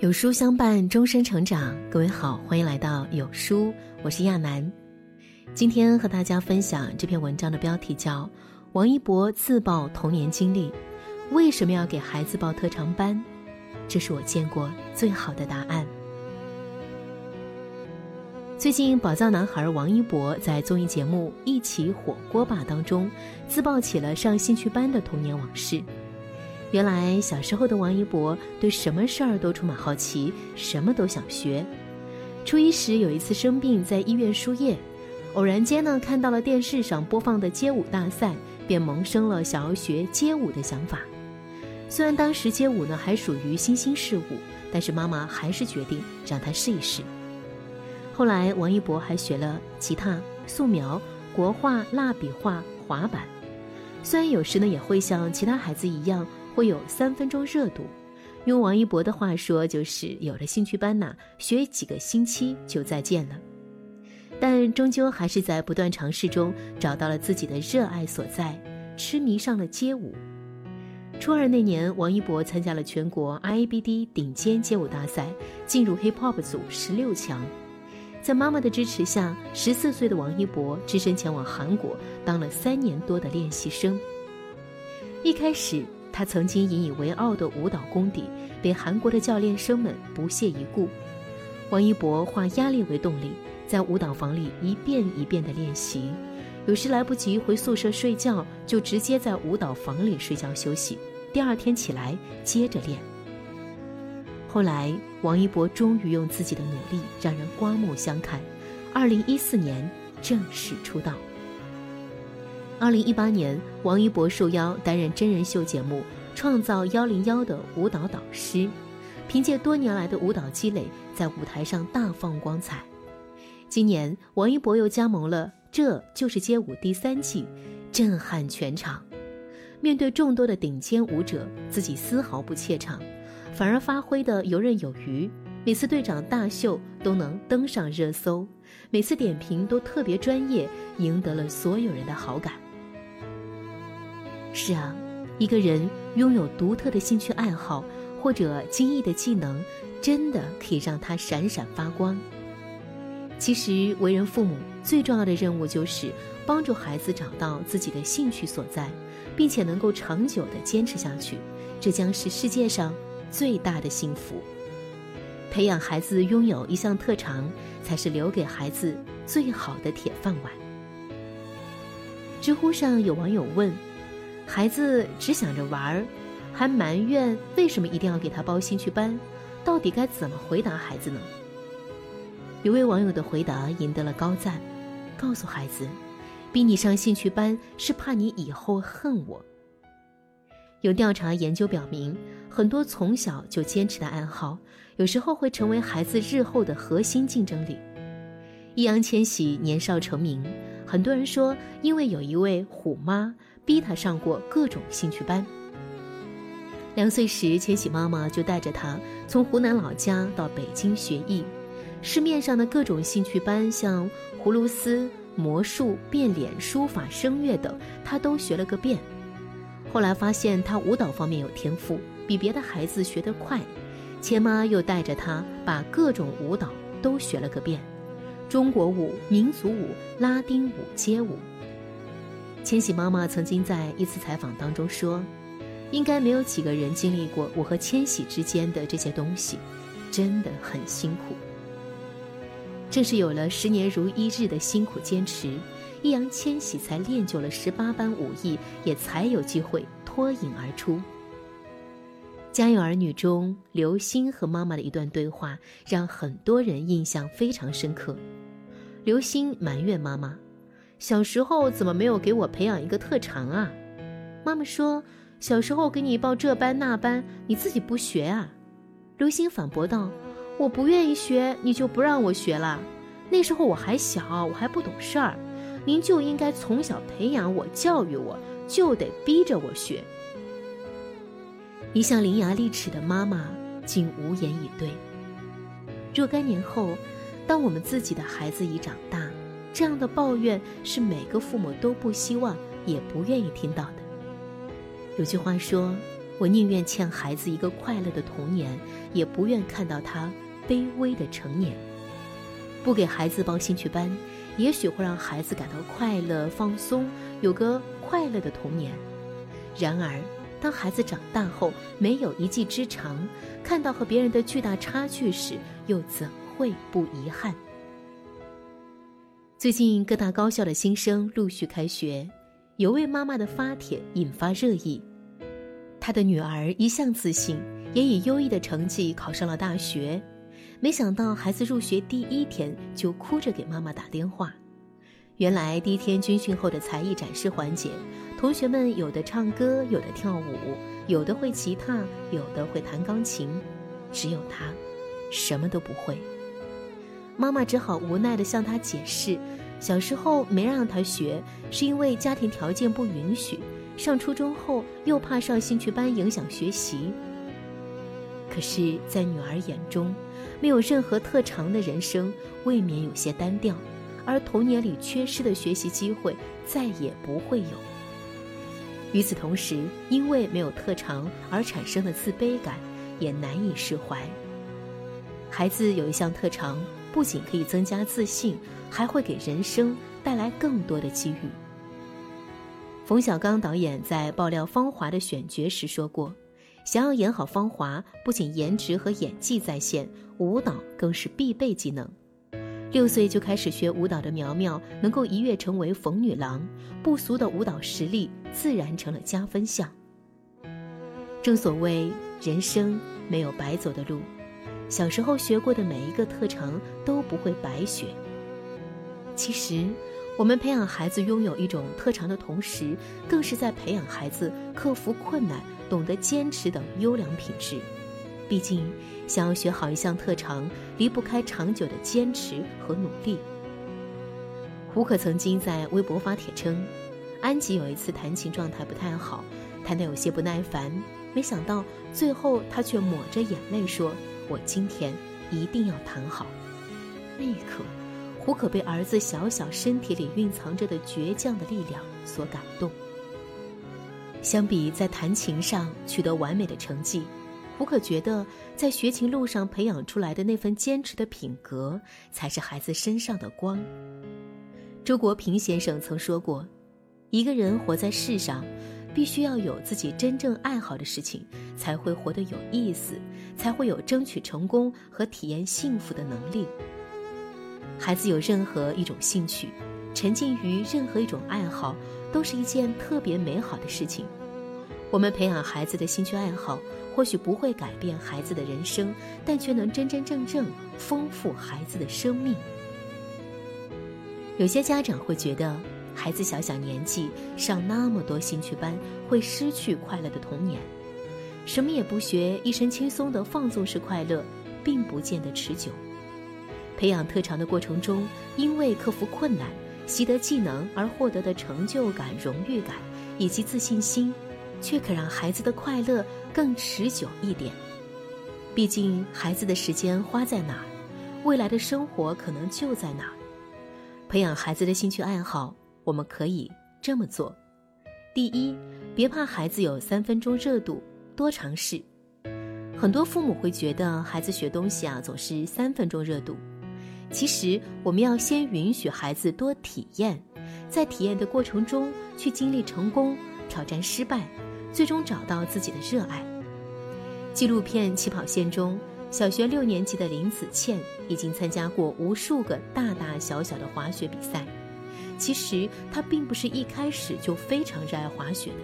有书相伴，终身成长。各位好，欢迎来到有书，我是亚楠。今天和大家分享这篇文章的标题叫《王一博自曝童年经历，为什么要给孩子报特长班》，这是我见过最好的答案。最近，宝藏男孩王一博在综艺节目《一起火锅吧》当中自曝起了上兴趣班的童年往事。原来小时候的王一博对什么事儿都充满好奇，什么都想学。初一时有一次生病在医院输液，偶然间呢看到了电视上播放的街舞大赛，便萌生了想要学街舞的想法。虽然当时街舞呢还属于新兴事物，但是妈妈还是决定让他试一试。后来王一博还学了吉他、素描、国画、蜡笔画、滑板。虽然有时呢也会像其他孩子一样。会有三分钟热度，用王一博的话说，就是有了兴趣班呐，学几个星期就再见了。但终究还是在不断尝试中找到了自己的热爱所在，痴迷上了街舞。初二那年，王一博参加了全国 IABD 顶尖街舞大赛，进入 Hip Hop 组十六强。在妈妈的支持下，十四岁的王一博只身前往韩国，当了三年多的练习生。一开始。他曾经引以为傲的舞蹈功底，被韩国的教练生们不屑一顾。王一博化压力为动力，在舞蹈房里一遍一遍地练习，有时来不及回宿舍睡觉，就直接在舞蹈房里睡觉休息。第二天起来接着练。后来，王一博终于用自己的努力让人刮目相看。二零一四年正式出道。二零一八年，王一博受邀担任真人秀节目《创造幺零幺》的舞蹈导师，凭借多年来的舞蹈积累，在舞台上大放光彩。今年，王一博又加盟了《这就是街舞》第三季，震撼全场。面对众多的顶尖舞者，自己丝毫不怯场，反而发挥的游刃有余。每次队长大秀都能登上热搜，每次点评都特别专业，赢得了所有人的好感。是啊，一个人拥有独特的兴趣爱好或者精益的技能，真的可以让他闪闪发光。其实，为人父母最重要的任务就是帮助孩子找到自己的兴趣所在，并且能够长久的坚持下去，这将是世界上最大的幸福。培养孩子拥有一项特长，才是留给孩子最好的铁饭碗。知乎上有网友问。孩子只想着玩儿，还埋怨为什么一定要给他报兴趣班，到底该怎么回答孩子呢？有位网友的回答赢得了高赞，告诉孩子，逼你上兴趣班是怕你以后恨我。有调查研究表明，很多从小就坚持的爱好，有时候会成为孩子日后的核心竞争力。易烊千玺年少成名，很多人说因为有一位虎妈。逼他上过各种兴趣班。两岁时，千玺妈妈就带着他从湖南老家到北京学艺，市面上的各种兴趣班，像葫芦丝、魔术、变脸、书法、声乐等，他都学了个遍。后来发现他舞蹈方面有天赋，比别的孩子学得快，千妈又带着他把各种舞蹈都学了个遍：中国舞、民族舞、拉丁舞、街舞。千玺妈妈曾经在一次采访当中说：“应该没有几个人经历过我和千玺之间的这些东西，真的很辛苦。”正是有了十年如一日的辛苦坚持，易烊千玺才练就了十八般武艺，也才有机会脱颖而出。《家有儿女》中，刘星和妈妈的一段对话让很多人印象非常深刻。刘星埋怨妈妈。小时候怎么没有给我培养一个特长啊？妈妈说，小时候给你报这班那班，你自己不学啊？刘星反驳道：“我不愿意学，你就不让我学了。那时候我还小，我还不懂事儿，您就应该从小培养我，教育我，就得逼着我学。”一向伶牙俐齿的妈妈竟无言以对。若干年后，当我们自己的孩子已长大。这样的抱怨是每个父母都不希望也不愿意听到的。有句话说：“我宁愿欠孩子一个快乐的童年，也不愿看到他卑微的成年。不给孩子报兴趣班，也许会让孩子感到快乐、放松，有个快乐的童年。然而，当孩子长大后没有一技之长，看到和别人的巨大差距时，又怎会不遗憾？最近各大高校的新生陆续开学，有位妈妈的发帖引发热议。她的女儿一向自信，也以优异的成绩考上了大学，没想到孩子入学第一天就哭着给妈妈打电话。原来第一天军训后的才艺展示环节，同学们有的唱歌，有的跳舞，有的会吉他，有的会弹钢琴，只有他，什么都不会。妈妈只好无奈地向他解释，小时候没让他学，是因为家庭条件不允许。上初中后又怕上兴趣班影响学习。可是，在女儿眼中，没有任何特长的人生未免有些单调。而童年里缺失的学习机会再也不会有。与此同时，因为没有特长而产生的自卑感也难以释怀。孩子有一项特长，不仅可以增加自信，还会给人生带来更多的机遇。冯小刚导演在爆料《芳华》的选角时说过：“想要演好芳华，不仅颜值和演技在线，舞蹈更是必备技能。”六岁就开始学舞蹈的苗苗，能够一跃成为冯女郎，不俗的舞蹈实力自然成了加分项。正所谓人生没有白走的路，小时候学过的每一个特长都不会白学。其实，我们培养孩子拥有一种特长的同时，更是在培养孩子克服困难、懂得坚持等优良品质。毕竟，想要学好一项特长，离不开长久的坚持和努力。胡可曾经在微博发帖称，安吉有一次弹琴状态不太好，弹得有些不耐烦，没想到最后他却抹着眼泪说：“我今天一定要弹好。”那一刻，胡可被儿子小小身体里蕴藏着的倔强的力量所感动。相比在弹琴上取得完美的成绩。胡可觉得，在学琴路上培养出来的那份坚持的品格，才是孩子身上的光。周国平先生曾说过：“一个人活在世上，必须要有自己真正爱好的事情，才会活得有意思，才会有争取成功和体验幸福的能力。”孩子有任何一种兴趣，沉浸于任何一种爱好，都是一件特别美好的事情。我们培养孩子的兴趣爱好。或许不会改变孩子的人生，但却能真真正正丰富孩子的生命。有些家长会觉得，孩子小小年纪上那么多兴趣班，会失去快乐的童年。什么也不学，一身轻松的放纵式快乐，并不见得持久。培养特长的过程中，因为克服困难、习得技能而获得的成就感、荣誉感以及自信心。却可让孩子的快乐更持久一点。毕竟，孩子的时间花在哪儿，未来的生活可能就在哪儿。培养孩子的兴趣爱好，我们可以这么做：第一，别怕孩子有三分钟热度，多尝试。很多父母会觉得孩子学东西啊总是三分钟热度，其实我们要先允许孩子多体验，在体验的过程中去经历成功、挑战失败。最终找到自己的热爱。纪录片《起跑线》中，小学六年级的林子倩已经参加过无数个大大小小的滑雪比赛。其实他并不是一开始就非常热爱滑雪的，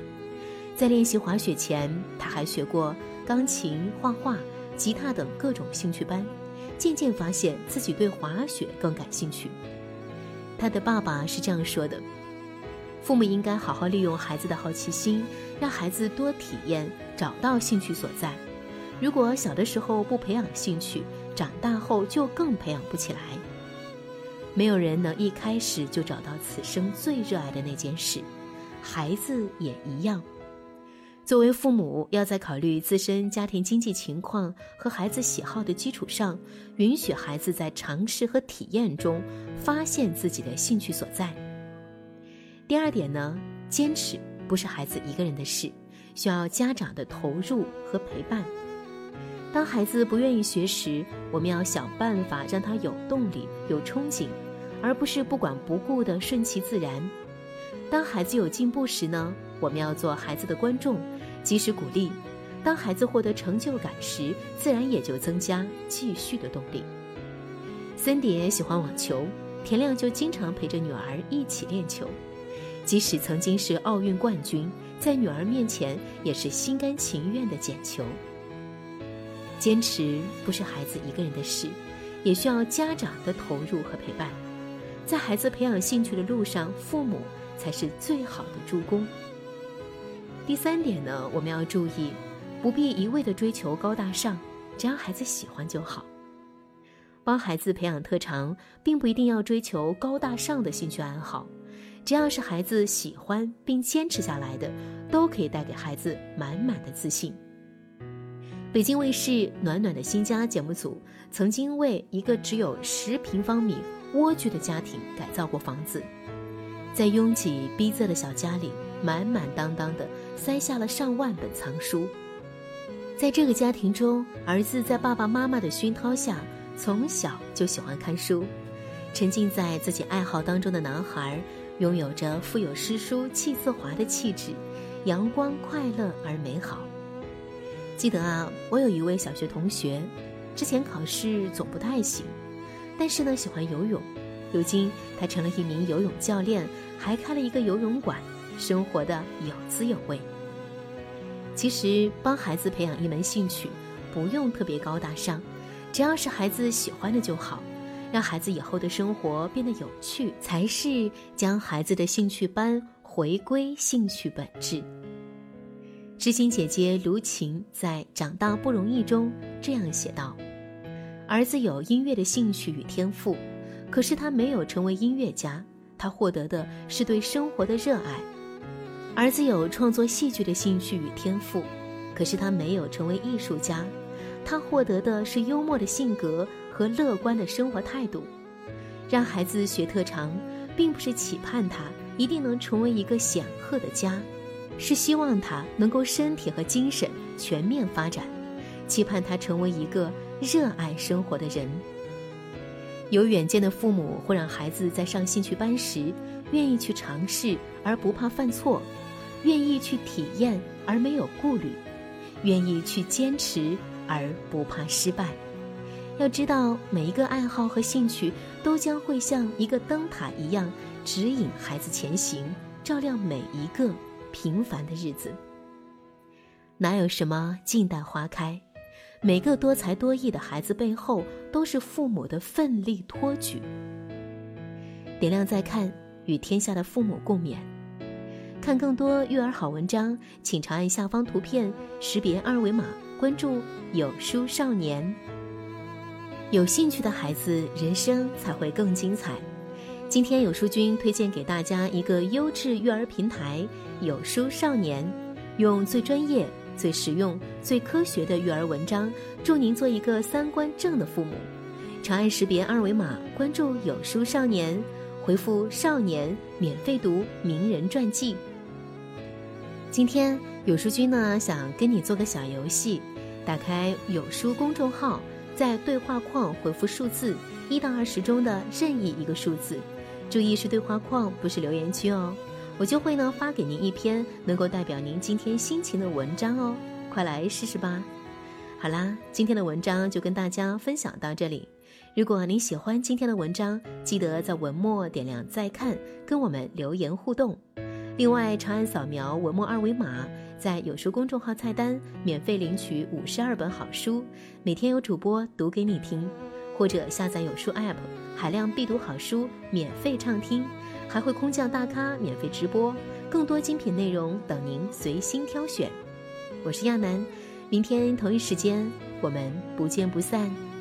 在练习滑雪前，他还学过钢琴、画画、吉他等各种兴趣班，渐渐发现自己对滑雪更感兴趣。他的爸爸是这样说的。父母应该好好利用孩子的好奇心，让孩子多体验，找到兴趣所在。如果小的时候不培养兴趣，长大后就更培养不起来。没有人能一开始就找到此生最热爱的那件事，孩子也一样。作为父母，要在考虑自身家庭经济情况和孩子喜好的基础上，允许孩子在尝试和体验中发现自己的兴趣所在。第二点呢，坚持不是孩子一个人的事，需要家长的投入和陪伴。当孩子不愿意学时，我们要想办法让他有动力、有憧憬，而不是不管不顾的顺其自然。当孩子有进步时呢，我们要做孩子的观众，及时鼓励。当孩子获得成就感时，自然也就增加继续的动力。森蝶喜欢网球，田亮就经常陪着女儿一起练球。即使曾经是奥运冠军，在女儿面前也是心甘情愿的捡球。坚持不是孩子一个人的事，也需要家长的投入和陪伴。在孩子培养兴趣的路上，父母才是最好的助攻。第三点呢，我们要注意，不必一味的追求高大上，只要孩子喜欢就好。帮孩子培养特长，并不一定要追求高大上的兴趣爱好，只要是孩子喜欢并坚持下来的，都可以带给孩子满满的自信。北京卫视《暖暖的新家》节目组曾经为一个只有十平方米蜗居的家庭改造过房子，在拥挤逼仄的小家里，满满当当的塞下了上万本藏书。在这个家庭中，儿子在爸爸妈妈的熏陶下，从小就喜欢看书。沉浸在自己爱好当中的男孩，拥有着富有诗书气自华的气质，阳光快乐而美好。记得啊，我有一位小学同学，之前考试总不太行，但是呢喜欢游泳。如今他成了一名游泳教练，还开了一个游泳馆，生活的有滋有味。其实帮孩子培养一门兴趣，不用特别高大上，只要是孩子喜欢的就好，让孩子以后的生活变得有趣，才是将孩子的兴趣班回归兴趣本质。知心姐姐卢琴在《长大不容易》中这样写道：“儿子有音乐的兴趣与天赋，可是他没有成为音乐家，他获得的是对生活的热爱；儿子有创作戏剧的兴趣与天赋，可是他没有成为艺术家，他获得的是幽默的性格和乐观的生活态度。让孩子学特长，并不是期盼他一定能成为一个显赫的家。”是希望他能够身体和精神全面发展，期盼他成为一个热爱生活的人。有远见的父母会让孩子在上兴趣班时，愿意去尝试而不怕犯错，愿意去体验而没有顾虑，愿意去坚持而不怕失败。要知道，每一个爱好和兴趣都将会像一个灯塔一样，指引孩子前行，照亮每一个。平凡的日子，哪有什么静待花开？每个多才多艺的孩子背后，都是父母的奋力托举。点亮再看，与天下的父母共勉。看更多育儿好文章，请长按下方图片，识别二维码关注“有书少年”。有兴趣的孩子，人生才会更精彩。今天有书君推荐给大家一个优质育儿平台“有书少年”，用最专业、最实用、最科学的育儿文章，助您做一个三观正的父母。长按识别二维码关注“有书少年”，回复“少年”免费读名人传记。今天有书君呢想跟你做个小游戏，打开有书公众号，在对话框回复数字一到二十中的任意一个数字。注意是对话框，不是留言区哦。我就会呢发给您一篇能够代表您今天心情的文章哦，快来试试吧。好啦，今天的文章就跟大家分享到这里。如果您喜欢今天的文章，记得在文末点亮再看，跟我们留言互动。另外，长按扫描文末二维码，在有书公众号菜单免费领取五十二本好书，每天有主播读给你听。或者下载有书 App，海量必读好书免费畅听，还会空降大咖免费直播，更多精品内容等您随心挑选。我是亚楠，明天同一时间我们不见不散。